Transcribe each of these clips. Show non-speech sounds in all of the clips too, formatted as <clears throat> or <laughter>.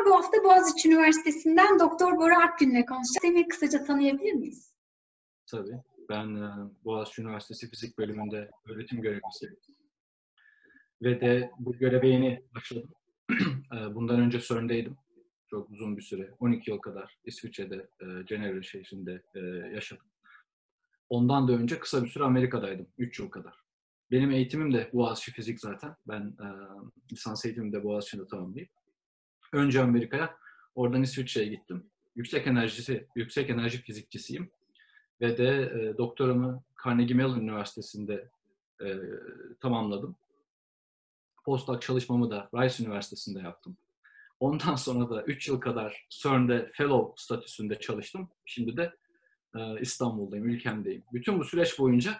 merhabalar. Bu hafta Boğaziçi Üniversitesi'nden Doktor Bora Akgün'le konuşacağız. Seni kısaca tanıyabilir miyiz? Tabii. Ben e, Boğaziçi Üniversitesi Fizik Bölümünde öğretim görevlisiyim. Ve de bu göreve yeni başladım. <clears throat> E, bundan önce CERN'deydim. Çok uzun bir süre. 12 yıl kadar İsviçre'de, e, Cenevre şehrinde yaşadım. Ondan da önce kısa bir süre Amerika'daydım. 3 yıl kadar. Benim eğitimim de Boğaziçi Fizik zaten. Ben lisans eğitimimi de Boğaziçi'nde tamamlayıp Önce Amerika'ya, oradan İsviçre'ye gittim. Yüksek enerjisi, yüksek enerji fizikçisiyim. Ve de e, doktoramı Carnegie Mellon Üniversitesi'nde e, tamamladım. Postdoc çalışmamı da Rice Üniversitesi'nde yaptım. Ondan sonra da 3 yıl kadar CERN'de fellow statüsünde çalıştım. Şimdi de e, İstanbul'dayım, ülkemdeyim. Bütün bu süreç boyunca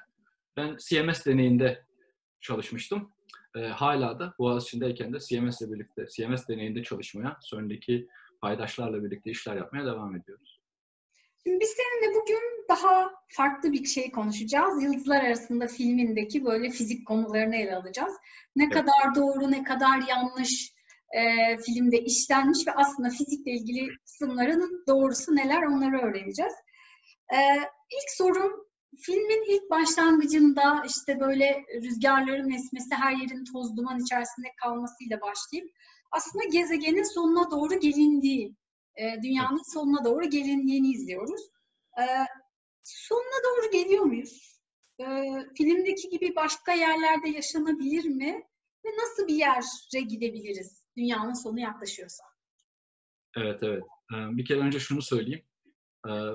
ben CMS deneyinde çalışmıştım e, hala da Boğaziçi'ndeyken de CMS ile birlikte, CMS deneyinde çalışmaya, sonraki paydaşlarla birlikte işler yapmaya devam ediyoruz. Şimdi biz seninle bugün daha farklı bir şey konuşacağız. Yıldızlar Arasında filmindeki böyle fizik konularını ele alacağız. Ne evet. kadar doğru, ne kadar yanlış e, filmde işlenmiş ve aslında fizikle ilgili kısımların doğrusu neler onları öğreneceğiz. E, ilk sorum filmin ilk başlangıcında işte böyle rüzgarların esmesi, her yerin toz duman içerisinde kalmasıyla başlayıp aslında gezegenin sonuna doğru gelindiği, e, dünyanın sonuna doğru gelindiğini izliyoruz. E, sonuna doğru geliyor muyuz? E, filmdeki gibi başka yerlerde yaşanabilir mi? Ve nasıl bir yere gidebiliriz dünyanın sonu yaklaşıyorsa? Evet, evet. Bir kere önce şunu söyleyeyim.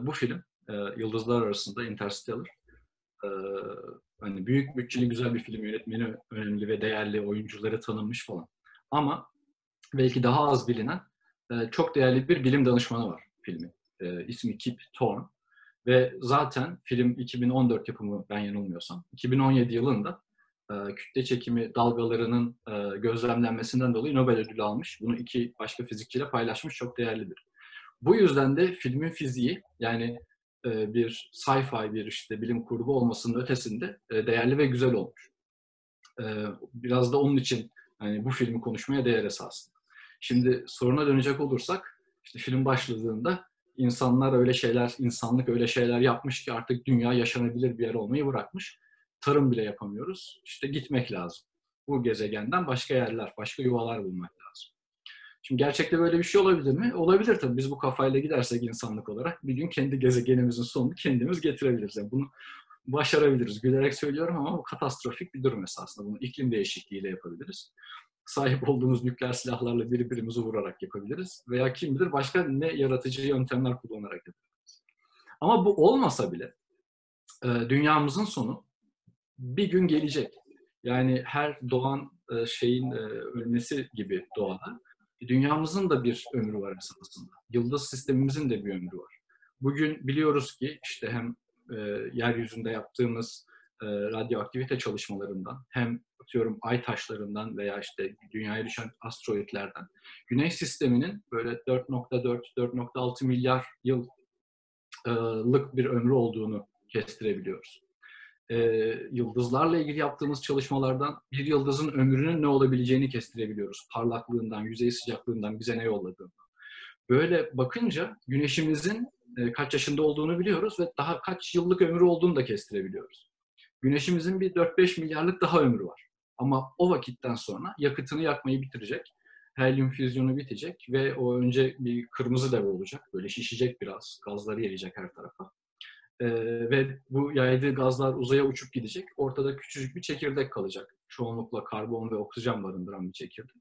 Bu film e, Yıldızlar Arasında Interstellar. E, hani büyük bütçeli güzel bir film yönetmeni önemli ve değerli oyuncuları tanınmış falan. Ama belki daha az bilinen e, çok değerli bir bilim danışmanı var filmin. E, ismi Kip Thorne. Ve zaten film 2014 yapımı ben yanılmıyorsam. 2017 yılında e, kütle çekimi dalgalarının e, gözlemlenmesinden dolayı Nobel ödülü almış. Bunu iki başka fizikçiyle paylaşmış. Çok değerlidir. Bu yüzden de filmin fiziği yani e, bir sci-fi bir işte bilim kurgu olmasının ötesinde e, değerli ve güzel olmuş. E, biraz da onun için hani bu filmi konuşmaya değer esasında. Şimdi soruna dönecek olursak işte film başladığında insanlar öyle şeyler, insanlık öyle şeyler yapmış ki artık dünya yaşanabilir bir yer olmayı bırakmış. Tarım bile yapamıyoruz. İşte gitmek lazım. Bu gezegenden başka yerler, başka yuvalar bulmak lazım. Şimdi gerçekte böyle bir şey olabilir mi? Olabilir tabii. Biz bu kafayla gidersek insanlık olarak bir gün kendi gezegenimizin sonunu kendimiz getirebiliriz. Yani bunu başarabiliriz. Gülerek söylüyorum ama bu katastrofik bir durum esasında. Bunu iklim değişikliğiyle yapabiliriz. Sahip olduğumuz nükleer silahlarla birbirimizi vurarak yapabiliriz. Veya kim bilir başka ne yaratıcı yöntemler kullanarak yapabiliriz. Ama bu olmasa bile e, dünyamızın sonu bir gün gelecek. Yani her doğan e, şeyin e, ölmesi gibi doğada dünyamızın da bir ömrü var esasında. Yıldız sistemimizin de bir ömrü var. Bugün biliyoruz ki işte hem e, yeryüzünde yaptığımız e, radyoaktivite çalışmalarından hem atıyorum ay taşlarından veya işte dünyaya düşen asteroidlerden Güneş sisteminin böyle 4.4-4.6 milyar yıllık bir ömrü olduğunu kestirebiliyoruz e, yıldızlarla ilgili yaptığımız çalışmalardan bir yıldızın ömrünün ne olabileceğini kestirebiliyoruz. Parlaklığından, yüzey sıcaklığından bize ne yolladığını. Böyle bakınca güneşimizin e, kaç yaşında olduğunu biliyoruz ve daha kaç yıllık ömrü olduğunu da kestirebiliyoruz. Güneşimizin bir 4-5 milyarlık daha ömrü var. Ama o vakitten sonra yakıtını yakmayı bitirecek, helyum füzyonu bitecek ve o önce bir kırmızı dev olacak, böyle şişecek biraz, gazları gelecek her tarafa e, ve bu yaydığı gazlar uzaya uçup gidecek. Ortada küçücük bir çekirdek kalacak. Çoğunlukla karbon ve oksijen barındıran bir çekirdek.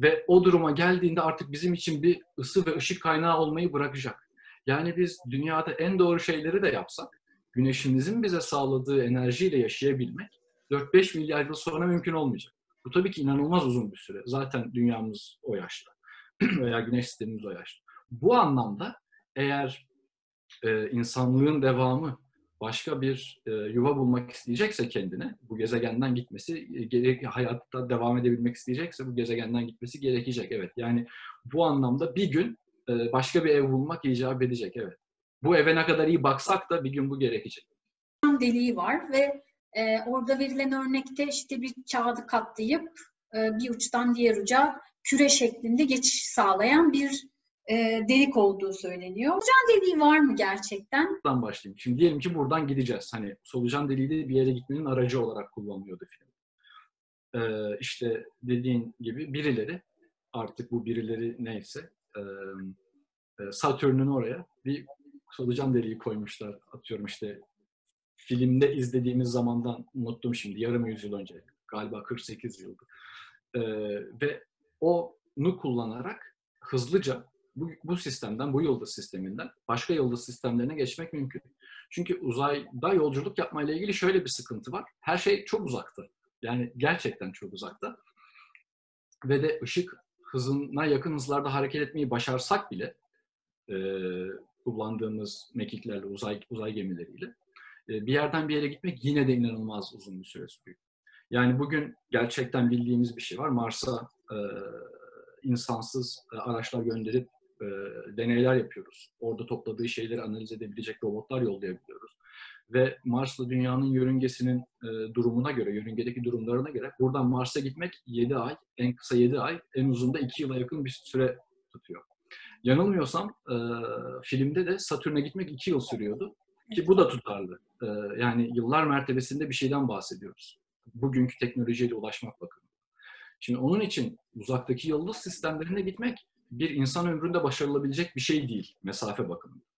Ve o duruma geldiğinde artık bizim için bir ısı ve ışık kaynağı olmayı bırakacak. Yani biz dünyada en doğru şeyleri de yapsak, güneşimizin bize sağladığı enerjiyle yaşayabilmek 4-5 milyar yıl sonra mümkün olmayacak. Bu tabii ki inanılmaz uzun bir süre. Zaten dünyamız o yaşta <clears throat> veya güneş sistemimiz o yaşta. Bu anlamda eğer e, insanlığın devamı başka bir e, yuva bulmak isteyecekse kendine, bu gezegenden gitmesi, e, gerek, hayatta devam edebilmek isteyecekse bu gezegenden gitmesi gerekecek. Evet, yani bu anlamda bir gün e, başka bir ev bulmak icap edecek. Evet. Bu eve ne kadar iyi baksak da bir gün bu gerekecek. Deliği var ve e, orada verilen örnekte işte bir kağıdı katlayıp e, bir uçtan diğer uca küre şeklinde geçiş sağlayan bir e, delik olduğu söyleniyor. Solucan deliği var mı gerçekten? Buradan başlayayım. Şimdi diyelim ki buradan gideceğiz. Hani solucan deliği de bir yere gitmenin aracı olarak kullanılıyordu film. Ee, işte dediğin gibi birileri artık bu birileri neyse e, e, Satürn'ün oraya bir solucan deliği koymuşlar. Atıyorum işte filmde izlediğimiz zamandan unuttum şimdi yarım yüzyıl önce galiba 48 yıldı. Ee, ve onu kullanarak hızlıca bu, bu sistemden, bu yıldız sisteminden başka yıldız sistemlerine geçmek mümkün. Çünkü uzayda yolculuk yapmayla ilgili şöyle bir sıkıntı var. Her şey çok uzakta. Yani gerçekten çok uzakta. Ve de ışık hızına yakın hızlarda hareket etmeyi başarsak bile e, kullandığımız mekiklerle, uzay, uzay gemileriyle e, bir yerden bir yere gitmek yine de inanılmaz uzun bir süre sürüyor. Yani bugün gerçekten bildiğimiz bir şey var. Mars'a e, insansız e, araçlar gönderip e, deneyler yapıyoruz. Orada topladığı şeyleri analiz edebilecek robotlar yollayabiliyoruz. Ve Mars'la Dünya'nın yörüngesinin e, durumuna göre, yörüngedeki durumlarına göre buradan Mars'a gitmek 7 ay, en kısa 7 ay, en uzun da 2 yıla yakın bir süre tutuyor. Yanılmıyorsam e, filmde de Satürn'e gitmek 2 yıl sürüyordu. Ki bu da tutarlı. E, yani yıllar mertebesinde bir şeyden bahsediyoruz. Bugünkü teknolojiyle ulaşmak bakımından. Şimdi onun için uzaktaki yıldız sistemlerine gitmek bir insan ömründe başarılabilecek bir şey değil mesafe bakımından.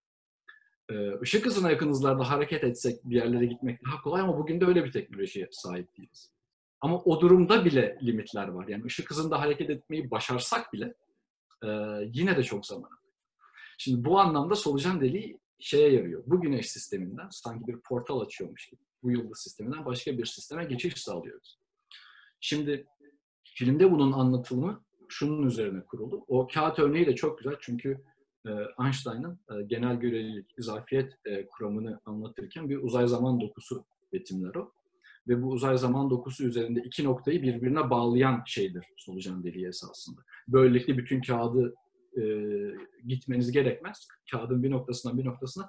Işık hızına yakın hızlarda hareket etsek bir yerlere gitmek daha kolay ama bugün de öyle bir teknolojiye sahip değiliz. Ama o durumda bile limitler var. Yani ışık hızında hareket etmeyi başarsak bile yine de çok zaman Şimdi bu anlamda solucan deliği şeye yarıyor. Bu güneş sisteminden sanki bir portal açıyormuş gibi. Bu yıldız sisteminden başka bir sisteme geçiş sağlıyoruz. Şimdi filmde bunun anlatılımı şunun üzerine kuruldu. O kağıt örneği de çok güzel çünkü e, Einstein'ın e, genel görelilik, izafiyet e, kuramını anlatırken bir uzay zaman dokusu betimler o. Ve bu uzay zaman dokusu üzerinde iki noktayı birbirine bağlayan şeydir solucan deliği esasında. Böylelikle bütün kağıdı e, gitmeniz gerekmez. Kağıdın bir noktasından bir noktasına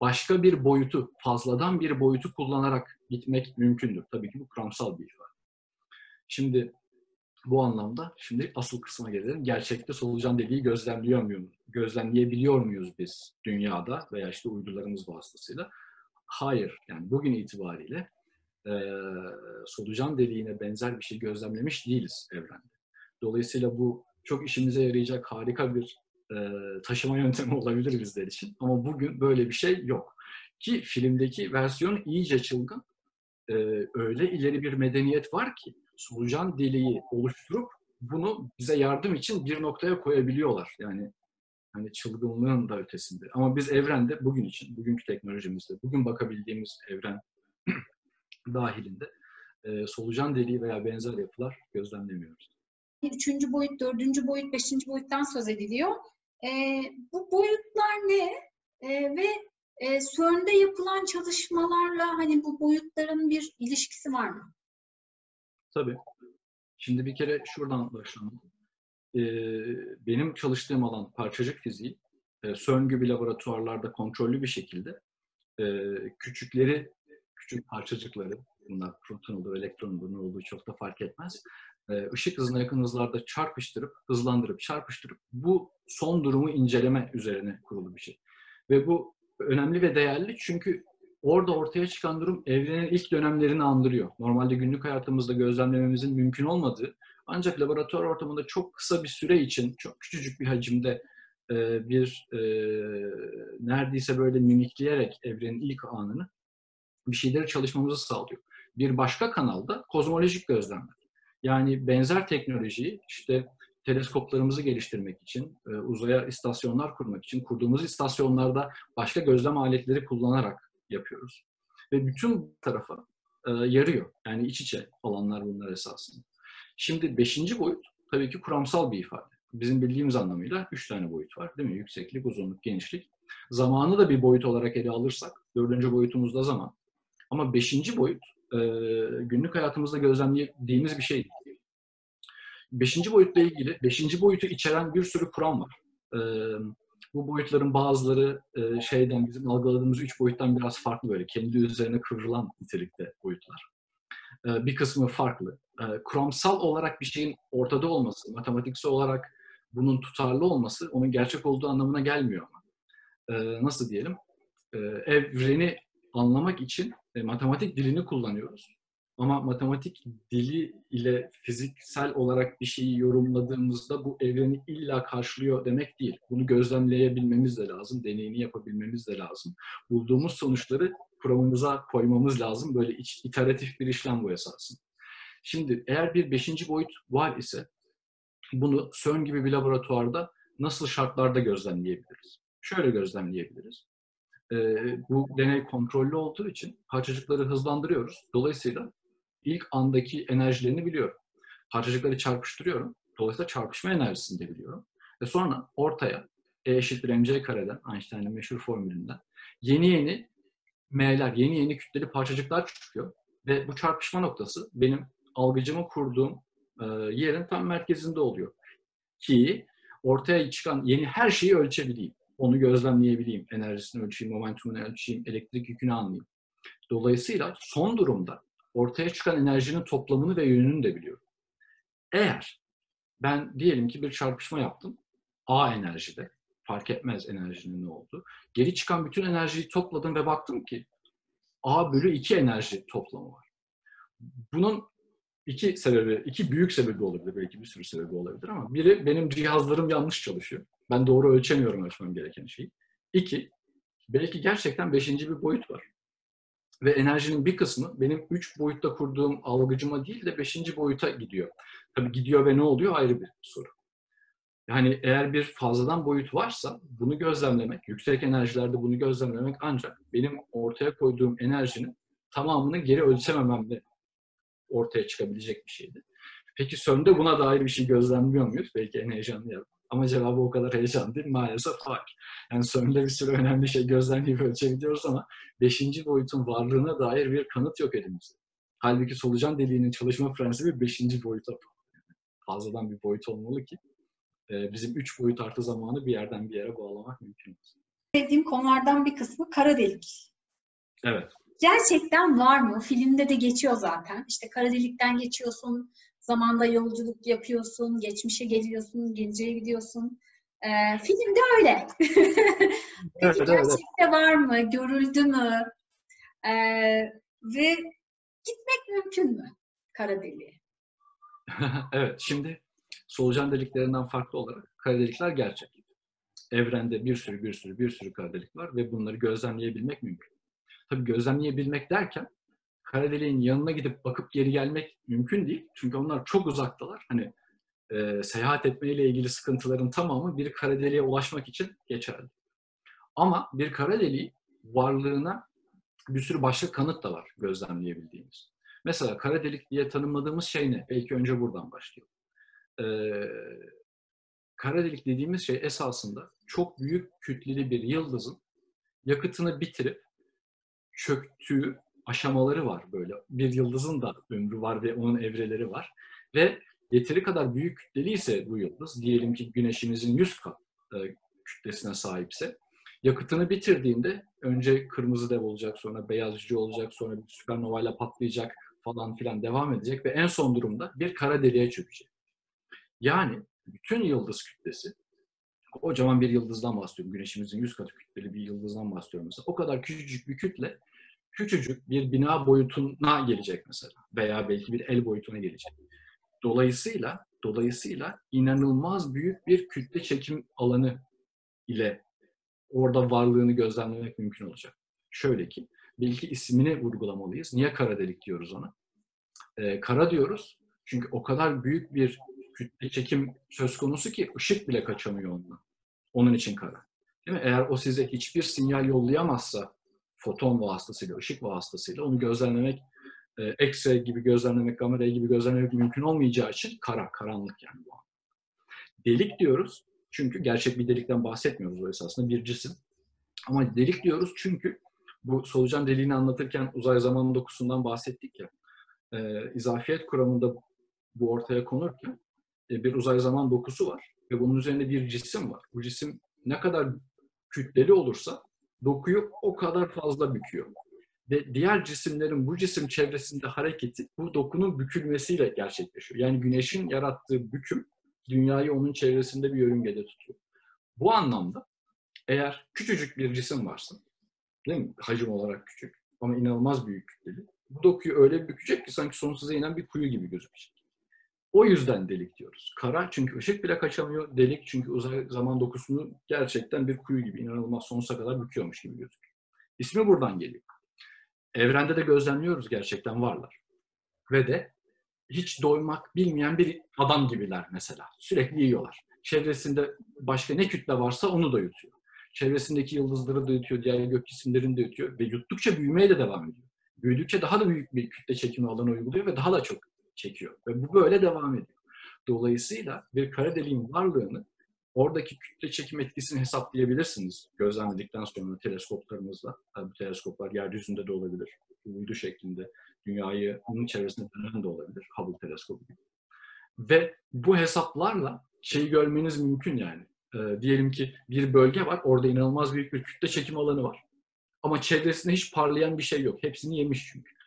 başka bir boyutu, fazladan bir boyutu kullanarak gitmek mümkündür. Tabii ki bu kuramsal bir ifade. Şimdi bu anlamda şimdi asıl kısma gelelim. Gerçekte solucan deliği gözlemliyor muyuz? Gözlemleyebiliyor muyuz biz dünyada veya işte uydularımız vasıtasıyla? Hayır. Yani bugün itibariyle e, solucan deliğine benzer bir şey gözlemlemiş değiliz evrende. Dolayısıyla bu çok işimize yarayacak harika bir e, taşıma yöntemi <laughs> olabilir bizler için. Ama bugün böyle bir şey yok. Ki filmdeki versiyon iyice çılgın. E, öyle ileri bir medeniyet var ki solucan deliği oluşturup bunu bize yardım için bir noktaya koyabiliyorlar. Yani hani çılgınlığın da ötesinde. Ama biz evrende bugün için, bugünkü teknolojimizde, bugün bakabildiğimiz evren <clears throat> dahilinde e, solucan deliği veya benzer yapılar gözlemlemiyoruz. Üçüncü boyut, dördüncü boyut, beşinci boyuttan söz ediliyor. E, bu boyutlar ne? E, ve e, CERN'de yapılan çalışmalarla hani bu boyutların bir ilişkisi var mı? Tabii. Şimdi bir kere şuradan başlayalım. Ee, benim çalıştığım alan parçacık fiziği. Ee, CERN gibi laboratuvarlarda kontrollü bir şekilde e, küçükleri, küçük parçacıkları, bunlar proton olur, elektron olur, ne olduğu çok da fark etmez. E, ışık hızına yakın hızlarda çarpıştırıp, hızlandırıp, çarpıştırıp bu son durumu inceleme üzerine kurulu bir şey. Ve bu önemli ve değerli çünkü orada ortaya çıkan durum evrenin ilk dönemlerini andırıyor. Normalde günlük hayatımızda gözlemlememizin mümkün olmadığı ancak laboratuvar ortamında çok kısa bir süre için çok küçücük bir hacimde e, bir e, neredeyse böyle mimikleyerek evrenin ilk anını bir şeyleri çalışmamızı sağlıyor. Bir başka kanalda kozmolojik gözlemler. Yani benzer teknolojiyi işte teleskoplarımızı geliştirmek için, e, uzaya istasyonlar kurmak için kurduğumuz istasyonlarda başka gözlem aletleri kullanarak yapıyoruz. Ve bütün tarafa e, yarıyor. Yani iç içe alanlar bunlar esasında. Şimdi beşinci boyut tabii ki kuramsal bir ifade. Bizim bildiğimiz anlamıyla üç tane boyut var değil mi? Yükseklik, uzunluk, genişlik. Zamanı da bir boyut olarak ele alırsak, dördüncü boyutumuzda zaman. Ama beşinci boyut e, günlük hayatımızda gözlemlediğimiz bir şey değil. Beşinci boyutla ilgili, beşinci boyutu içeren bir sürü kuram var. E, bu boyutların bazıları e, şeyden bizim algıladığımız üç boyuttan biraz farklı böyle kendi üzerine kıvrılan nitelikte boyutlar. e, bir kısmı farklı. E, kuramsal olarak bir şeyin ortada olması, matematiksel olarak bunun tutarlı olması onun gerçek olduğu anlamına gelmiyor ama. E, nasıl diyelim? E, evreni anlamak için e, matematik dilini kullanıyoruz. Ama matematik dili ile fiziksel olarak bir şeyi yorumladığımızda bu evreni illa karşılıyor demek değil. Bunu gözlemleyebilmemiz de lazım, deneyini yapabilmemiz de lazım. Bulduğumuz sonuçları kuramımıza koymamız lazım. Böyle iç, iteratif bir işlem bu esasında. Şimdi eğer bir beşinci boyut var ise bunu CERN gibi bir laboratuvarda nasıl şartlarda gözlemleyebiliriz? Şöyle gözlemleyebiliriz. Ee, bu deney kontrollü olduğu için parçacıkları hızlandırıyoruz. Dolayısıyla ilk andaki enerjilerini biliyorum. Parçacıkları çarpıştırıyorum. Dolayısıyla çarpışma enerjisini de biliyorum. Ve sonra ortaya E eşittir mc kareden, Einstein'ın meşhur formülünden yeni yeni M'ler, yeni yeni kütleli parçacıklar çıkıyor. Ve bu çarpışma noktası benim algıcımı kurduğum e, yerin tam merkezinde oluyor. Ki ortaya çıkan yeni her şeyi ölçebileyim. Onu gözlemleyebileyim. Enerjisini ölçeyim, momentumunu ölçeyim, elektrik yükünü anlayayım. Dolayısıyla son durumda ortaya çıkan enerjinin toplamını ve yönünü de biliyorum. Eğer ben diyelim ki bir çarpışma yaptım. A enerjide. Fark etmez enerjinin ne oldu. Geri çıkan bütün enerjiyi topladım ve baktım ki A bölü 2 enerji toplamı var. Bunun iki sebebi, iki büyük sebebi olabilir. Belki bir sürü sebebi olabilir ama biri benim cihazlarım yanlış çalışıyor. Ben doğru ölçemiyorum ölçmem gereken şeyi. İki, belki gerçekten beşinci bir boyut var. Ve enerjinin bir kısmı benim üç boyutta kurduğum algıcıma değil de beşinci boyuta gidiyor. Tabii gidiyor ve ne oluyor ayrı bir soru. Yani eğer bir fazladan boyut varsa bunu gözlemlemek, yüksek enerjilerde bunu gözlemlemek ancak benim ortaya koyduğum enerjinin tamamını geri ölçemememle ortaya çıkabilecek bir şeydi. Peki CERN'de buna dair bir şey gözlemliyor muyuz? Belki en heyecanlı yer. Ama cevabı o kadar heyecan değil. Maalesef hayır. Yani CERN'de bir sürü önemli şey gözlemleyip ölçebiliyoruz ama beşinci boyutun varlığına dair bir kanıt yok elimizde. Halbuki solucan deliğinin çalışma prensibi beşinci boyuta fazladan bir boyut olmalı ki e, bizim üç boyut artı zamanı bir yerden bir yere bağlamak mümkün olsun. Sevdiğim konulardan bir kısmı kara delik. Evet. Gerçekten var mı? Filmde de geçiyor zaten. İşte kara delikten geçiyorsun, zamanda yolculuk yapıyorsun, geçmişe geliyorsun, geleceğe gidiyorsun. Ee, filmde öyle. <laughs> Peki evet, gerçekte var mı? Görüldü mü? Ee, ve gitmek mümkün mü kara deliğe? <laughs> evet, şimdi solucan deliklerinden farklı olarak kara delikler gerçek. Evrende bir sürü bir sürü bir sürü kara delik var ve bunları gözlemleyebilmek mümkün. Tabii gözlemleyebilmek derken kara deliğin yanına gidip bakıp geri gelmek mümkün değil. Çünkü onlar çok uzaktalar. Hani e, seyahat etmeyle ilgili sıkıntıların tamamı bir kara deliğe ulaşmak için geçerli. Ama bir kara deliği varlığına bir sürü başka kanıt da var gözlemleyebildiğimiz. Mesela kara delik diye tanımladığımız şey ne? Belki önce buradan başlayalım. Ee, kara delik dediğimiz şey esasında çok büyük kütleli bir yıldızın yakıtını bitirip çöktüğü aşamaları var böyle. Bir yıldızın da ömrü var ve onun evreleri var. Ve yeteri kadar büyük kütleli ise bu yıldız, diyelim ki güneşimizin 100 kat e, kütlesine sahipse, yakıtını bitirdiğinde önce kırmızı dev olacak, sonra beyaz cüce olacak, sonra bir süpernovayla patlayacak falan filan devam edecek ve en son durumda bir kara deliğe çökecek. Yani bütün yıldız kütlesi, kocaman bir yıldızdan bahsediyorum, güneşimizin 100 katı kütleli bir yıldızdan bahsediyorum mesela. O kadar küçücük bir kütle küçücük bir bina boyutuna gelecek mesela veya belki bir el boyutuna gelecek. Dolayısıyla dolayısıyla inanılmaz büyük bir kütle çekim alanı ile orada varlığını gözlemlemek mümkün olacak. Şöyle ki belki ismini vurgulamalıyız. Niye kara delik diyoruz ona? Ee, kara diyoruz çünkü o kadar büyük bir kütle çekim söz konusu ki ışık bile kaçamıyor ondan. Onun için kara. Değil mi? Eğer o size hiçbir sinyal yollayamazsa foton vasıtasıyla, ışık vasıtasıyla onu gözlemlemek, e, X-ray gibi gözlemlemek, gamma ray gibi gözlemlemek mümkün olmayacağı için kara, karanlık yani bu. Delik diyoruz çünkü gerçek bir delikten bahsetmiyoruz o esasında bir cisim. Ama delik diyoruz çünkü bu solucan deliğini anlatırken uzay zaman dokusundan bahsettik ya. E, izafiyet kuramında bu ortaya konurken e, bir uzay zaman dokusu var ve bunun üzerinde bir cisim var. Bu cisim ne kadar kütleli olursa dokuyu o kadar fazla büküyor. ve diğer cisimlerin bu cisim çevresinde hareketi bu dokunun bükülmesiyle gerçekleşiyor. Yani güneşin yarattığı büküm dünyayı onun çevresinde bir yörüngede tutuyor. Bu anlamda eğer küçücük bir cisim varsa, değil mi? Hacim olarak küçük ama inanılmaz büyük kütleli. Bu dokuyu öyle bükecek ki sanki sonsuza inen bir kuyu gibi gözükecek. O yüzden delik diyoruz. Kara çünkü ışık bile kaçamıyor. Delik çünkü uzay zaman dokusunu gerçekten bir kuyu gibi inanılmaz sonsuza kadar büküyormuş gibi gözüküyor. İsmi buradan geliyor. Evrende de gözlemliyoruz gerçekten varlar. Ve de hiç doymak bilmeyen bir adam gibiler mesela. Sürekli yiyorlar. Çevresinde başka ne kütle varsa onu da yutuyor. Çevresindeki yıldızları da yutuyor, diğer gök cisimlerini de yutuyor ve yuttukça büyümeye de devam ediyor. Büyüdükçe daha da büyük bir kütle çekimi alanı uyguluyor ve daha da çok çekiyor. Ve bu böyle devam ediyor. Dolayısıyla bir kara deliğin varlığını oradaki kütle çekim etkisini hesaplayabilirsiniz gözlemledikten sonra teleskoplarımızla. Tabii teleskoplar yeryüzünde de olabilir. Uydu şeklinde dünyayı onun çevresinde dönen de olabilir. Hubble teleskobu gibi. Ve bu hesaplarla şeyi görmeniz mümkün yani. E, diyelim ki bir bölge var, orada inanılmaz büyük bir kütle çekim alanı var. Ama çevresinde hiç parlayan bir şey yok. Hepsini yemiş çünkü.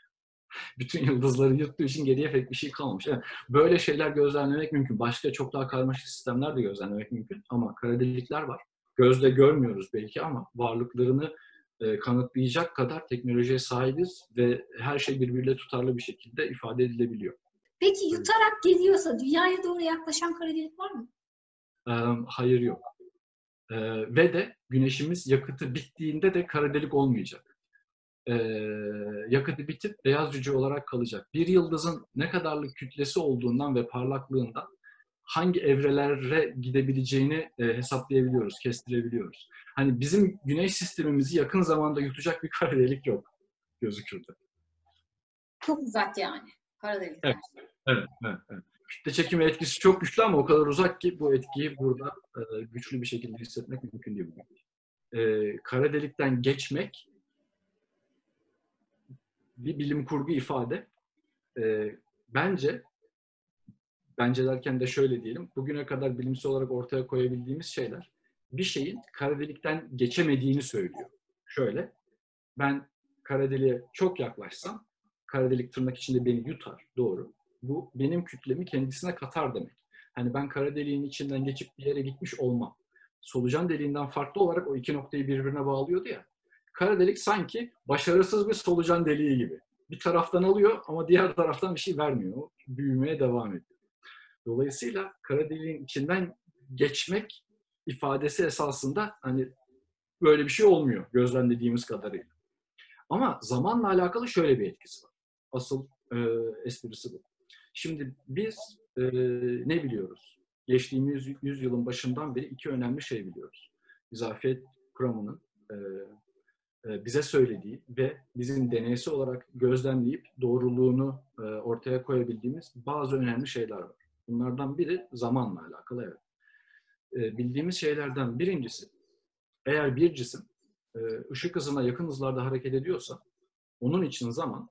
Bütün yıldızları yuttuğu için geriye pek bir şey kalmamış. Yani böyle şeyler gözlemlemek mümkün. Başka çok daha karmaşık sistemler de gözlemlemek mümkün. Ama kara delikler var. Gözle görmüyoruz belki ama varlıklarını e, kanıtlayacak kadar teknolojiye sahibiz ve her şey birbiriyle tutarlı bir şekilde ifade edilebiliyor. Peki yutarak geliyorsa dünyaya doğru yaklaşan kara delik var mı? E, hayır yok. E, ve de güneşimiz yakıtı bittiğinde de kara delik olmayacak. E, yakıtı bitip beyaz cüce olarak kalacak. Bir yıldızın ne kadarlık kütlesi olduğundan ve parlaklığından hangi evrelere gidebileceğini e, hesaplayabiliyoruz, kestirebiliyoruz. Hani bizim güneş sistemimizi yakın zamanda yutacak bir <laughs> kara delik yok gözükürdü. Çok uzak yani kara delikler. Evet, evet, evet. evet. Kütle çekimi etkisi çok güçlü ama o kadar uzak ki bu etkiyi burada e, güçlü bir şekilde hissetmek mümkün değil. E, kara delikten geçmek bir bilim kurgu ifade. E, bence bence derken de şöyle diyelim. Bugüne kadar bilimsel olarak ortaya koyabildiğimiz şeyler bir şeyin kara delikten geçemediğini söylüyor. Şöyle, ben kara deliğe çok yaklaşsam kara delik tırnak içinde beni yutar. Doğru. Bu benim kütlemi kendisine katar demek. Hani ben kara deliğin içinden geçip bir yere gitmiş olmam. Solucan deliğinden farklı olarak o iki noktayı birbirine bağlıyordu ya. Kara delik sanki başarısız bir solucan deliği gibi. Bir taraftan alıyor ama diğer taraftan bir şey vermiyor. Büyümeye devam ediyor. Dolayısıyla kara deliğin içinden geçmek ifadesi esasında hani böyle bir şey olmuyor gözlemlediğimiz kadarıyla. Ama zamanla alakalı şöyle bir etkisi var. Asıl e, esprisi bu. Şimdi biz e, ne biliyoruz? Geçtiğimiz yüzyılın başından beri iki önemli şey biliyoruz. İzafiyet kuramının e, bize söylediği ve bizim deneysel olarak gözlemleyip doğruluğunu e, ortaya koyabildiğimiz bazı önemli şeyler var. Bunlardan biri zamanla alakalı evet. E, bildiğimiz şeylerden birincisi eğer bir cisim e, ışık hızına yakın hızlarda hareket ediyorsa onun için zaman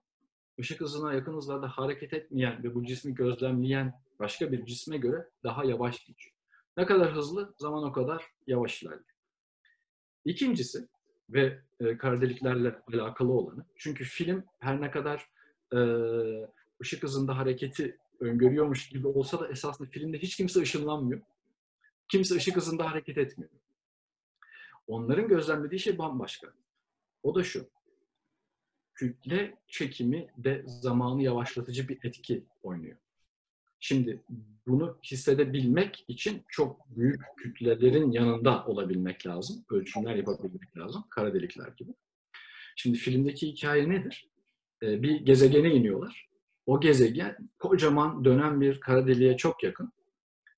ışık hızına yakın hızlarda hareket etmeyen ve bu cismi gözlemleyen başka bir cisme göre daha yavaş geçiyor. Ne kadar hızlı zaman o kadar yavaş ilerliyor. İkincisi ve e, kara deliklerle alakalı olanı. Çünkü film her ne kadar e, ışık hızında hareketi öngörüyormuş gibi olsa da esasında filmde hiç kimse ışınlanmıyor. Kimse ışık hızında hareket etmiyor. Onların gözlemlediği şey bambaşka. O da şu. Kütle çekimi de zamanı yavaşlatıcı bir etki oynuyor. Şimdi bunu hissedebilmek için çok büyük kütlelerin yanında olabilmek lazım. Ölçümler yapabilmek lazım. Kara delikler gibi. Şimdi filmdeki hikaye nedir? Ee, bir gezegene iniyorlar. O gezegen kocaman dönen bir kara deliğe çok yakın.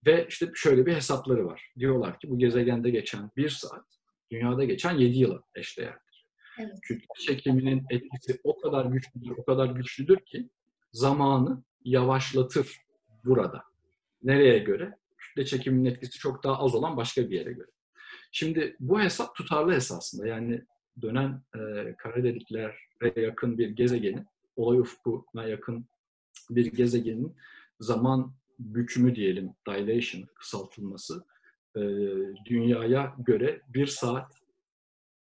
Ve işte şöyle bir hesapları var. Diyorlar ki bu gezegende geçen bir saat, dünyada geçen yedi yıla eşdeğerdir. Evet. Kütle çekiminin etkisi o kadar güçlüdür, o kadar güçlüdür ki zamanı yavaşlatır burada. Nereye göre? Kütle çekiminin etkisi çok daha az olan başka bir yere göre. Şimdi bu hesap tutarlı esasında. Yani dönen e, kara deliklere yakın bir gezegenin, olay ufkuna yakın bir gezegenin zaman bükümü diyelim, dilation, kısaltılması e, dünyaya göre bir saat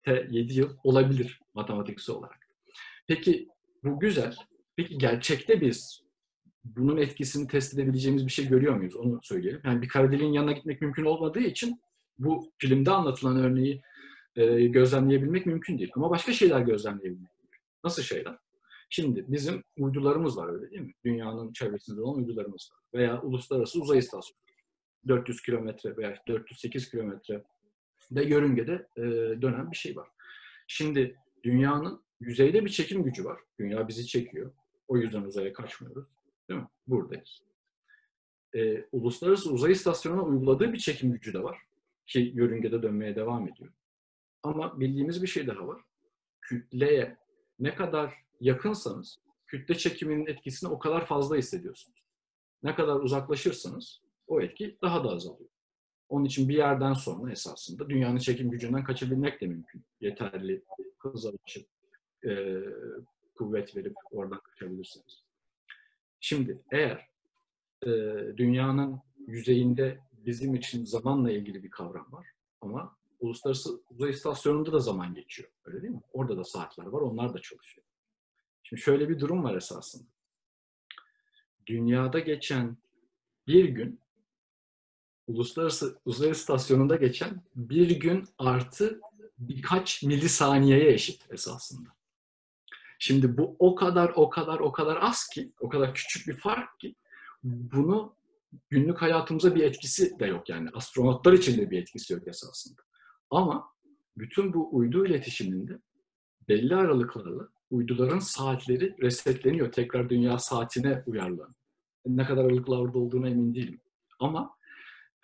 7 yıl olabilir matematiksel olarak. Peki bu güzel. Peki gerçekte biz bunun etkisini test edebileceğimiz bir şey görüyor muyuz? Onu söyleyelim. Yani bir kara deliğin yanına gitmek mümkün olmadığı için bu filmde anlatılan örneği e, gözlemleyebilmek mümkün değil. Ama başka şeyler gözlemleyebilmek mümkün. Nasıl şeyler? Şimdi bizim uydularımız var öyle değil mi? Dünyanın çevresinde olan uydularımız var. Veya uluslararası uzay istasyonu. 400 kilometre veya 408 kilometre de yörüngede e, dönen bir şey var. Şimdi dünyanın yüzeyde bir çekim gücü var. Dünya bizi çekiyor. O yüzden uzaya kaçmıyoruz. Değil mi? Buradayız. E, Uluslararası Uzay İstasyonu'na uyguladığı bir çekim gücü de var. Ki yörüngede dönmeye devam ediyor. Ama bildiğimiz bir şey daha var. Kütleye ne kadar yakınsanız kütle çekiminin etkisini o kadar fazla hissediyorsunuz. Ne kadar uzaklaşırsanız o etki daha da azalıyor. Onun için bir yerden sonra esasında dünyanın çekim gücünden kaçabilmek de mümkün. Yeterli hıza ulaşıp e, kuvvet verip oradan kaçabilirsiniz. Şimdi eğer e, dünyanın yüzeyinde bizim için zamanla ilgili bir kavram var ama Uluslararası Uzay İstasyonu'nda da zaman geçiyor. Öyle değil mi? Orada da saatler var, onlar da çalışıyor. Şimdi şöyle bir durum var esasında. Dünyada geçen bir gün Uluslararası Uzay İstasyonu'nda geçen bir gün artı birkaç milisaniyeye eşit esasında. Şimdi bu o kadar o kadar o kadar az ki, o kadar küçük bir fark ki bunu günlük hayatımıza bir etkisi de yok yani. Astronotlar için de bir etkisi yok esasında. Ama bütün bu uydu iletişiminde belli aralıklarla uyduların saatleri resetleniyor. Tekrar dünya saatine uyarlanıyor. Ne kadar aralıklarda olduğuna emin değilim. Ama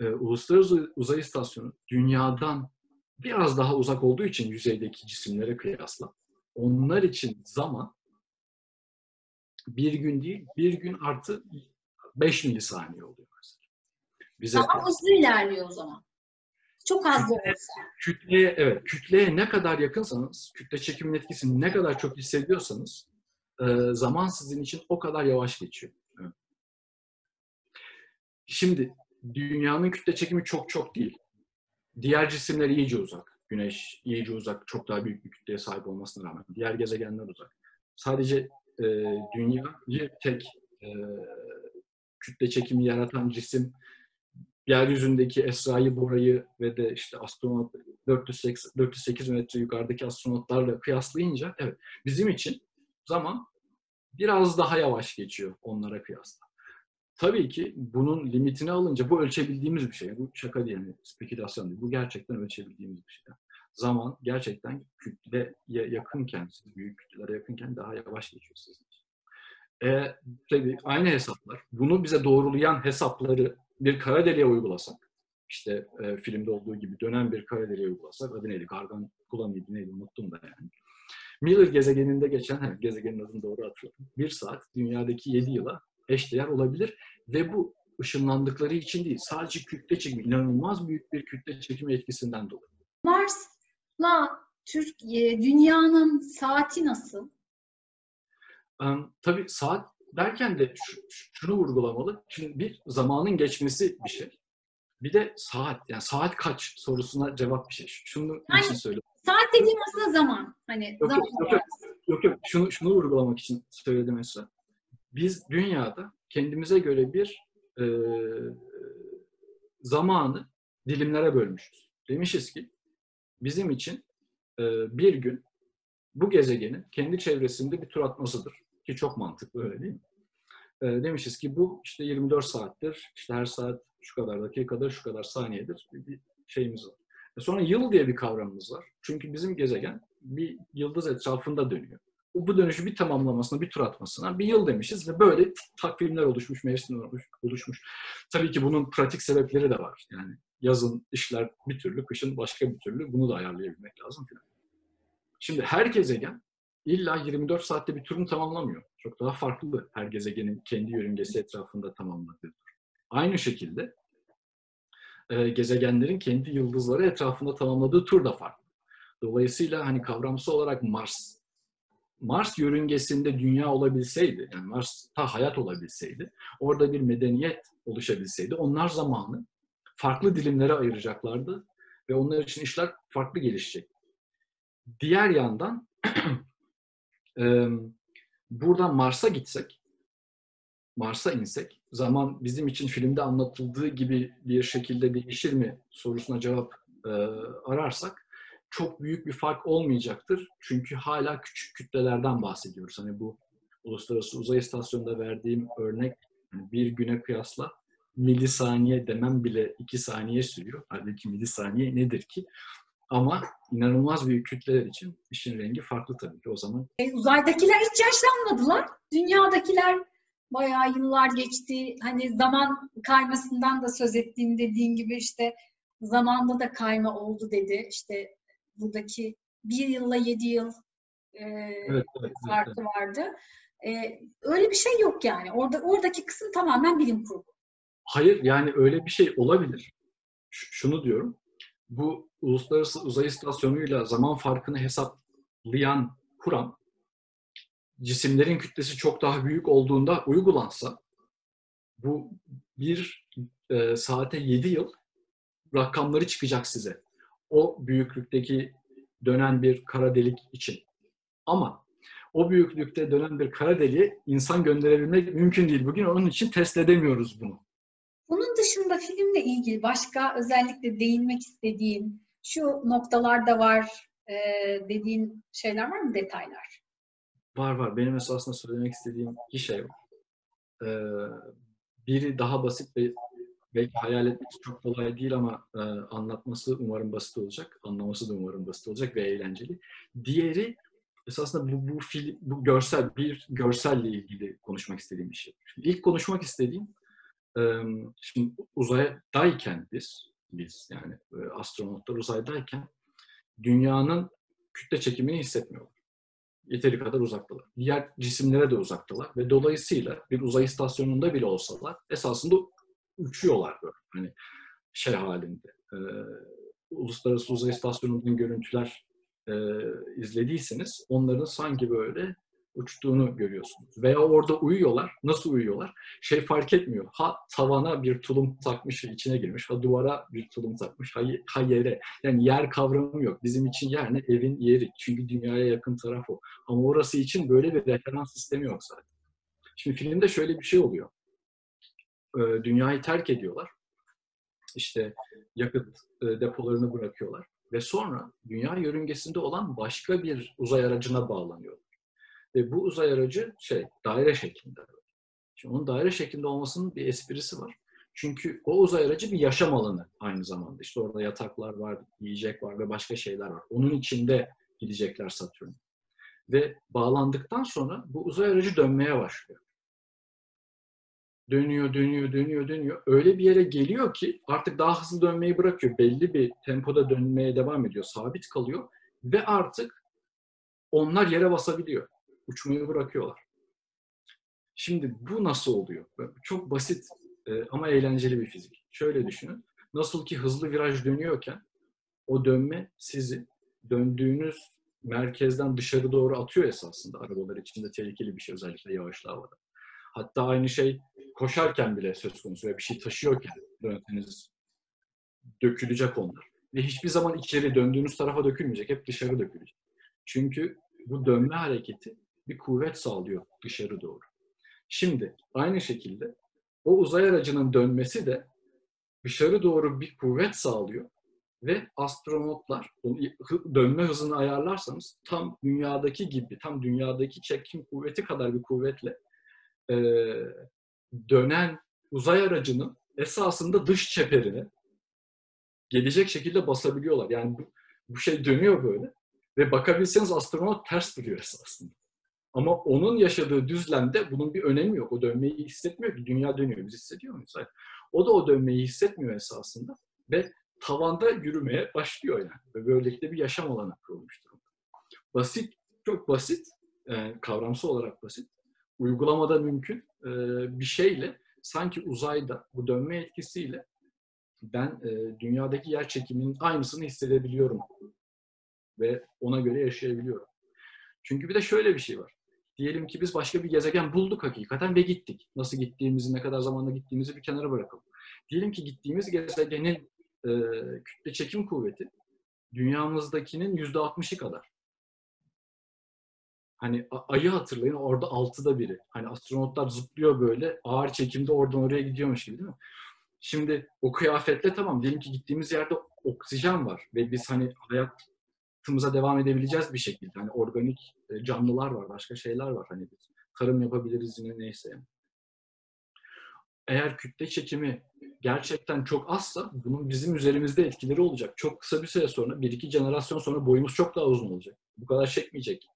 e, Uluslararası Uzay İstasyonu dünyadan biraz daha uzak olduğu için yüzeydeki cisimlere kıyasla onlar için zaman bir gün değil, bir gün artı 5 milisaniye oluyor mesela. Bize daha hızlı ilerliyor o zaman. Çok az olsa. Kütleye, evet, kütleye ne kadar yakınsanız, kütle çekimin etkisini ne kadar çok hissediyorsanız e, zaman sizin için o kadar yavaş geçiyor. Evet. Şimdi dünyanın kütle çekimi çok çok değil. Diğer cisimler iyice uzak. Güneş iyice uzak, çok daha büyük bir kütleye sahip olmasına rağmen. Diğer gezegenler uzak. Sadece e, dünya bir tek e, kütle çekimi yaratan cisim yeryüzündeki Esra'yı, Bora'yı ve de işte astronot 408, 408 metre yukarıdaki astronotlarla kıyaslayınca evet bizim için zaman biraz daha yavaş geçiyor onlara kıyasla. Tabii ki bunun limitini alınca bu ölçebildiğimiz bir şey. Bu şaka değil, yani spekülasyon değil. Bu gerçekten ölçebildiğimiz bir şey. Zaman gerçekten kütleye yakınken, büyük kütlelere yakınken daha yavaş geçiyor sizin için. E, tabii aynı hesaplar. Bunu bize doğrulayan hesapları bir kara deliğe uygulasak, işte e, filmde olduğu gibi dönen bir kara deliğe uygulasak, adı neydi? Gargan Kula mıydı neydi? Unuttum da yani. Miller gezegeninde geçen, gezegenin adını doğru hatırladım. Bir saat dünyadaki 7 yıla eşdeğer olabilir ve bu ışınlandıkları için değil, sadece kütle çekimi, inanılmaz büyük bir kütle çekimi etkisinden dolayı. Mars'la Türkiye, dünyanın saati nasıl? Um, tabii saat derken de şu, şunu vurgulamalı. Şimdi bir zamanın geçmesi bir şey. Bir de saat. Yani saat kaç sorusuna cevap bir şey. Şunu yani, için söylüyorum. Saat dediğim aslında zaman. Hani yok, zaman yok, yok, yok, yok. Şunu, şunu vurgulamak için söyledim mesela. Biz dünyada kendimize göre bir e, zamanı dilimlere bölmüşüz. Demişiz ki bizim için e, bir gün bu gezegenin kendi çevresinde bir tur atmasıdır. Ki çok mantıklı öyle değil mi? E, demişiz ki bu işte 24 saattir, işte her saat şu kadar dakikada, şu kadar saniyedir bir şeyimiz var. E sonra yıl diye bir kavramımız var. Çünkü bizim gezegen bir yıldız etrafında dönüyor. Bu dönüşü bir tamamlamasına, bir tur atmasına bir yıl demişiz ve böyle takvimler oluşmuş, mevsimler oluşmuş. Tabii ki bunun pratik sebepleri de var. Yani yazın işler bir türlü, kışın başka bir türlü. Bunu da ayarlayabilmek lazım. Şimdi her gezegen illa 24 saatte bir turunu tamamlamıyor. Çok daha farklı her gezegenin kendi yörüngesi etrafında tamamladığı Aynı şekilde e, gezegenlerin kendi yıldızları etrafında tamamladığı tur da farklı. Dolayısıyla hani kavramsal olarak Mars Mars yörüngesinde dünya olabilseydi, yani Mars'ta hayat olabilseydi, orada bir medeniyet oluşabilseydi, onlar zamanı farklı dilimlere ayıracaklardı ve onlar için işler farklı gelişecek. Diğer yandan <clears throat> buradan Mars'a gitsek, Mars'a insek, zaman bizim için filmde anlatıldığı gibi bir şekilde değişir mi sorusuna cevap ararsak çok büyük bir fark olmayacaktır. Çünkü hala küçük kütlelerden bahsediyoruz. Hani bu Uluslararası Uzay İstasyonu'nda verdiğim örnek hani bir güne kıyasla milisaniye demem bile iki saniye sürüyor. Halbuki milisaniye nedir ki? Ama inanılmaz büyük kütleler için işin rengi farklı tabii ki o zaman. E, uzaydakiler hiç yaşlanmadılar. Dünyadakiler bayağı yıllar geçti. Hani zaman kaymasından da söz ettiğim dediğin gibi işte zamanda da kayma oldu dedi. İşte buradaki bir yılla yedi yıl e, evet, evet, farkı evet. vardı. E, öyle bir şey yok yani. Orada oradaki kısım tamamen bilim kurgu. Hayır yani öyle bir şey olabilir. Ş- şunu diyorum. Bu uluslararası uzay istasyonuyla zaman farkını hesaplayan kuram cisimlerin kütlesi çok daha büyük olduğunda uygulansa bu bir e, saate 7 yıl rakamları çıkacak size. O büyüklükteki dönen bir kara delik için. Ama o büyüklükte dönen bir kara deliğe insan gönderebilmek mümkün değil. Bugün onun için test edemiyoruz bunu. Bunun dışında filmle ilgili başka özellikle değinmek istediğin şu noktalarda var e, dediğin şeyler var mı detaylar? Var var. Benim esasında söylemek istediğim iki şey var. Ee, biri daha basit ve belki hayal etmesi çok kolay değil ama e, anlatması umarım basit olacak. Anlaması da umarım basit olacak ve eğlenceli. Diğeri esasında bu, bu film, bu görsel, bir görselle ilgili konuşmak istediğim bir şey. Şimdi ilk konuşmak istediğim e, şimdi uzaydayken biz, biz yani e, astronotlar uzaydayken dünyanın kütle çekimini hissetmiyorlar yeteri kadar uzaktalar. Diğer cisimlere de uzaktalar ve dolayısıyla bir uzay istasyonunda bile olsalar esasında uçuyorlar böyle. Hani şey halinde. E, Uluslararası Uzay İstasyonu'ndan görüntüler e, izlediyseniz onların sanki böyle uçtuğunu görüyorsunuz. Veya orada uyuyorlar. Nasıl uyuyorlar? Şey fark etmiyor. Ha tavana bir tulum takmış içine girmiş. Ha duvara bir tulum takmış. Ha, ha yere. Yani yer kavramı yok. Bizim için yer ne? Evin yeri. Çünkü dünyaya yakın taraf o. Ama orası için böyle bir referans sistemi yok zaten. Şimdi filmde şöyle bir şey oluyor. Ee, dünyayı terk ediyorlar. İşte yakıt e, depolarını bırakıyorlar. Ve sonra dünya yörüngesinde olan başka bir uzay aracına bağlanıyor. Ve bu uzay aracı şey daire şeklinde. Şimdi onun daire şeklinde olmasının bir esprisi var. Çünkü o uzay aracı bir yaşam alanı aynı zamanda. İşte orada yataklar var, yiyecek var ve başka şeyler var. Onun içinde gidecekler Satürn. Ve bağlandıktan sonra bu uzay aracı dönmeye başlıyor. Dönüyor, dönüyor, dönüyor, dönüyor. Öyle bir yere geliyor ki artık daha hızlı dönmeyi bırakıyor. Belli bir tempoda dönmeye devam ediyor. Sabit kalıyor. Ve artık onlar yere basabiliyor uçmayı bırakıyorlar. Şimdi bu nasıl oluyor? Çok basit e, ama eğlenceli bir fizik. Şöyle düşünün. Nasıl ki hızlı viraj dönüyorken o dönme sizi döndüğünüz merkezden dışarı doğru atıyor esasında. Arabalar içinde tehlikeli bir şey özellikle yağışlı havada. Hatta aynı şey koşarken bile söz konusu ve bir şey taşıyorken dönseniz dökülecek onlar. Ve hiçbir zaman içeri döndüğünüz tarafa dökülmeyecek. Hep dışarı dökülecek. Çünkü bu dönme hareketi bir kuvvet sağlıyor dışarı doğru. Şimdi aynı şekilde o uzay aracının dönmesi de dışarı doğru bir kuvvet sağlıyor ve astronotlar dönme hızını ayarlarsanız tam dünyadaki gibi, tam dünyadaki çekim kuvveti kadar bir kuvvetle e, dönen uzay aracının esasında dış çeperine gelecek şekilde basabiliyorlar. Yani bu, bu şey dönüyor böyle ve bakabilseniz astronot ters duruyor esasında. Ama onun yaşadığı düzlemde bunun bir önemi yok. O dönmeyi hissetmiyor ki. Dünya dönüyor. Biz hissediyor muyuz? Hayır. O da o dönmeyi hissetmiyor esasında. Ve tavanda yürümeye başlıyor yani. Ve böylelikle bir yaşam alanı kurulmuş durumda. Basit, çok basit, e, kavramsal olarak basit. Uygulamada mümkün e, bir şeyle sanki uzayda bu dönme etkisiyle ben e, dünyadaki yer çekiminin aynısını hissedebiliyorum ve ona göre yaşayabiliyorum. Çünkü bir de şöyle bir şey var. Diyelim ki biz başka bir gezegen bulduk hakikaten ve gittik. Nasıl gittiğimizi, ne kadar zamanda gittiğimizi bir kenara bırakalım. Diyelim ki gittiğimiz gezegenin e, kütle çekim kuvveti dünyamızdakinin yüzde altmışı kadar. Hani ayı hatırlayın orada altıda biri. Hani astronotlar zıplıyor böyle ağır çekimde oradan oraya gidiyormuş gibi değil mi? Şimdi o kıyafetle tamam diyelim ki gittiğimiz yerde oksijen var ve biz hani hayatımıza devam edebileceğiz bir şekilde. Hani organik e, canlılar var, başka şeyler var. Hani biz tarım yapabiliriz yine neyse. Eğer kütle çekimi gerçekten çok azsa bunun bizim üzerimizde etkileri olacak. Çok kısa bir süre sonra, bir iki jenerasyon sonra boyumuz çok daha uzun olacak. Bu kadar çekmeyecek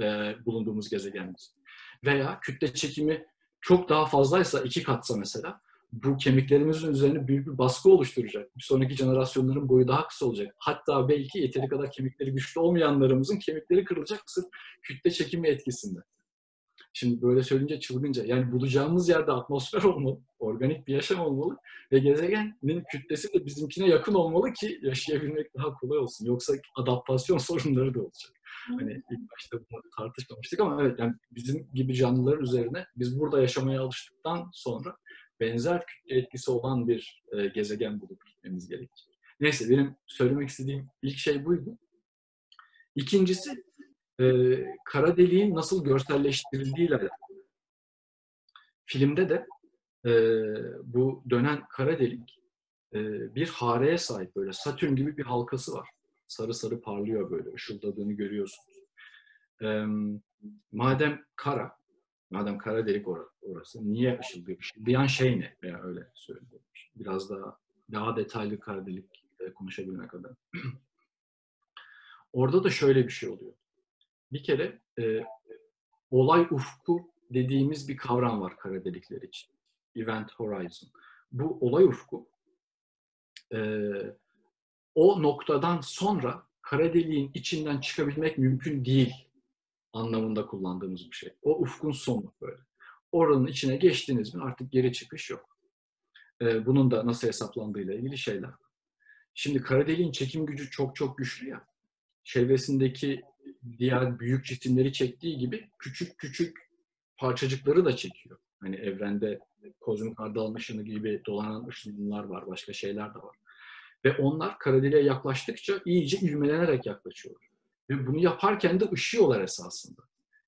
e, bulunduğumuz gezegenimiz. Veya kütle çekimi çok daha fazlaysa, iki katsa mesela, bu kemiklerimizin üzerine büyük bir baskı oluşturacak. Bir sonraki jenerasyonların boyu daha kısa olacak. Hatta belki yeteri kadar kemikleri güçlü olmayanlarımızın kemikleri kırılacak sırf kütle çekimi etkisinde. Şimdi böyle söyleyince çılgınca. Yani bulacağımız yerde atmosfer olmalı, organik bir yaşam olmalı ve gezegenin kütlesi de bizimkine yakın olmalı ki yaşayabilmek daha kolay olsun. Yoksa adaptasyon <laughs> sorunları da olacak. Hani ilk başta bunu tartışmamıştık ama evet yani bizim gibi canlılar üzerine biz burada yaşamaya alıştıktan sonra benzer kütle etkisi olan bir e, gezegen bulup gitmemiz gerekir. Neyse benim söylemek istediğim ilk şey buydu. İkincisi e, kara deliğin nasıl görselleştirildiğiyle alakalı. Filmde de e, bu dönen kara delik e, bir hareye sahip böyle Satürn gibi bir halkası var. Sarı sarı parlıyor böyle ışıldadığını görüyorsunuz. E, madem kara, madem kara delik orası, niye ışıldıyor? Işıldayan şey ne? Veya öyle söyleyeyim. Biraz daha daha detaylı kara delik e, konuşabilmek adına. <clears throat> Orada da şöyle bir şey oluyor. Bir kere e, olay ufku dediğimiz bir kavram var kara delikler için. Event Horizon. Bu olay ufku e, o noktadan sonra kara deliğin içinden çıkabilmek mümkün değil anlamında kullandığımız bir şey. O ufkun sonu böyle. Oranın içine geçtiniz mi artık geri çıkış yok. E, bunun da nasıl hesaplandığıyla ilgili şeyler. Şimdi kara deliğin çekim gücü çok çok güçlü ya. Çevresindeki diğer büyük cisimleri çektiği gibi küçük küçük parçacıkları da çekiyor. Hani evrende kozmik hardal ışını gibi dolanan ışınlar var, başka şeyler de var. Ve onlar kara deliğe yaklaştıkça iyice ivmelenerek yaklaşıyorlar. Ve bunu yaparken de ışıyorlar esasında.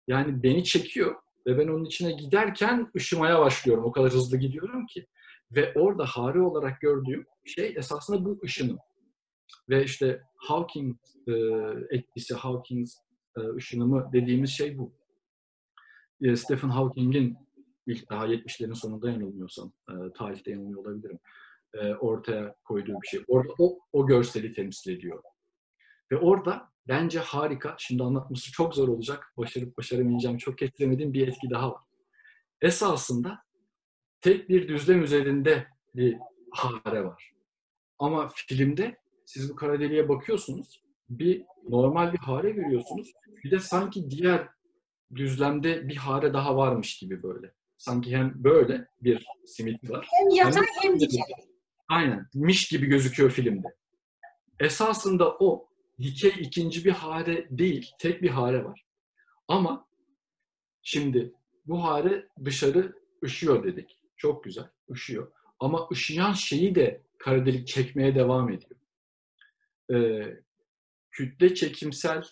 Yani beni çekiyor ve ben onun içine giderken ışımaya başlıyorum. O kadar hızlı gidiyorum ki. Ve orada hare olarak gördüğüm şey esasında bu ışının. Ve işte Hawking e, etkisi, Hawking e, ışınımı dediğimiz şey bu. E, Stephen Hawking'in ilk daha 70'lerin sonunda yanılmıyorsam, e, tarihte yanılıyor olabilirim, e, ortaya koyduğu bir şey. Orada o, o görseli temsil ediyor. Ve orada bence harika, şimdi anlatması çok zor olacak, başarıp başaramayacağım, çok kestiremediğim bir etki daha var. Esasında tek bir düzlem üzerinde bir hare var. Ama filmde siz bu kara deliğe bakıyorsunuz, bir normal bir hare görüyorsunuz. Bir de sanki diğer düzlemde bir hare daha varmış gibi böyle. Sanki hem böyle bir simit var. Hem yatay hem, hem dikey. Aynen. Miş gibi gözüküyor filmde. Esasında o dikey ikinci bir hare değil, tek bir hare var. Ama şimdi bu hare dışarı ışıyor dedik. Çok güzel, ışıyor. Ama ışıyan şeyi de kara delik çekmeye devam ediyor e, kütle çekimsel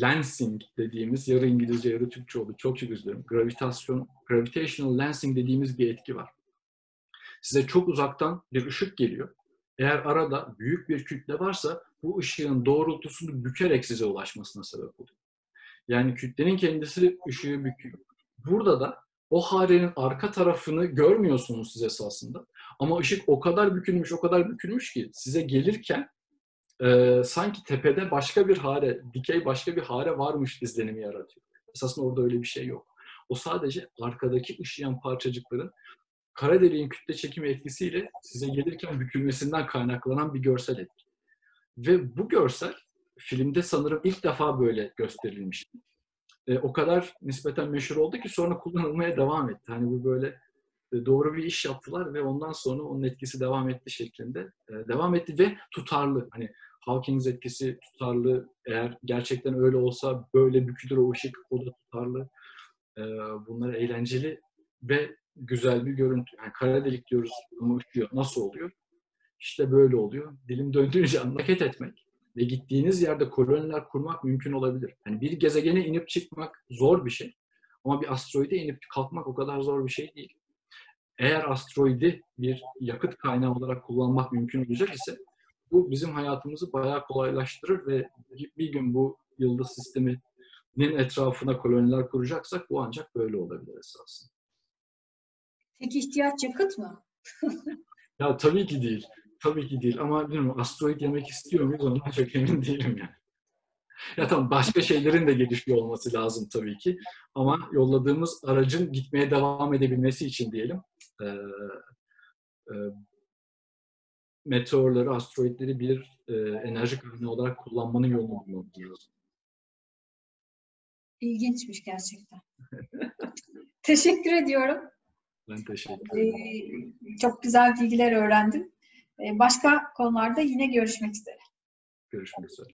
lensing dediğimiz yarı İngilizce yarı Türkçe oldu. Çok çok üzülüyorum. Gravitasyon, gravitational lensing dediğimiz bir etki var. Size çok uzaktan bir ışık geliyor. Eğer arada büyük bir kütle varsa bu ışığın doğrultusunu bükerek size ulaşmasına sebep oluyor. Yani kütlenin kendisi ışığı büküyor. Burada da o harenin arka tarafını görmüyorsunuz siz esasında. Ama ışık o kadar bükülmüş, o kadar bükülmüş ki size gelirken e, sanki tepede başka bir hare, dikey başka bir hare varmış izlenimi yaratıyor. Esasında orada öyle bir şey yok. O sadece arkadaki ışıyan parçacıkların kara deliğin kütle çekimi etkisiyle size gelirken bükülmesinden kaynaklanan bir görsel etki. Ve bu görsel filmde sanırım ilk defa böyle gösterilmişti. E, o kadar nispeten meşhur oldu ki sonra kullanılmaya devam etti. Hani bu böyle e, doğru bir iş yaptılar ve ondan sonra onun etkisi devam etti şeklinde e, devam etti ve tutarlı. Hani Hawking's etkisi tutarlı. Eğer gerçekten öyle olsa böyle bükülür o ışık, o da tutarlı. E, bunlar eğlenceli ve güzel bir görüntü. Yani kara delik diyoruz ama ışıyor. Nasıl oluyor? İşte böyle oluyor. Dilim döndüğünce <laughs> hareket etmek ve gittiğiniz yerde koloniler kurmak mümkün olabilir. Yani bir gezegene inip çıkmak zor bir şey. Ama bir asteroide inip kalkmak o kadar zor bir şey değil. Eğer asteroidi bir yakıt kaynağı olarak kullanmak mümkün olacak ise bu bizim hayatımızı bayağı kolaylaştırır ve bir gün bu yıldız sisteminin etrafına koloniler kuracaksak bu ancak böyle olabilir esasında. Peki ihtiyaç yakıt mı? ya tabii ki değil. Tabii ki değil ama bilmiyorum asteroid yemek istiyor muyuz ondan çok emin değilim yani. Ya tamam başka şeylerin de gelişiyor olması lazım tabii ki. Ama yolladığımız aracın gitmeye devam edebilmesi için diyelim e, e, meteorları, asteroidleri bir e, enerji kaynağı olarak kullanmanın yolunu bulmamız lazım. İlginçmiş gerçekten. <laughs> teşekkür ediyorum. Ben teşekkür ee, ederim. Çok güzel bilgiler öğrendim. Ee, başka konularda yine görüşmek üzere. Görüşmek üzere.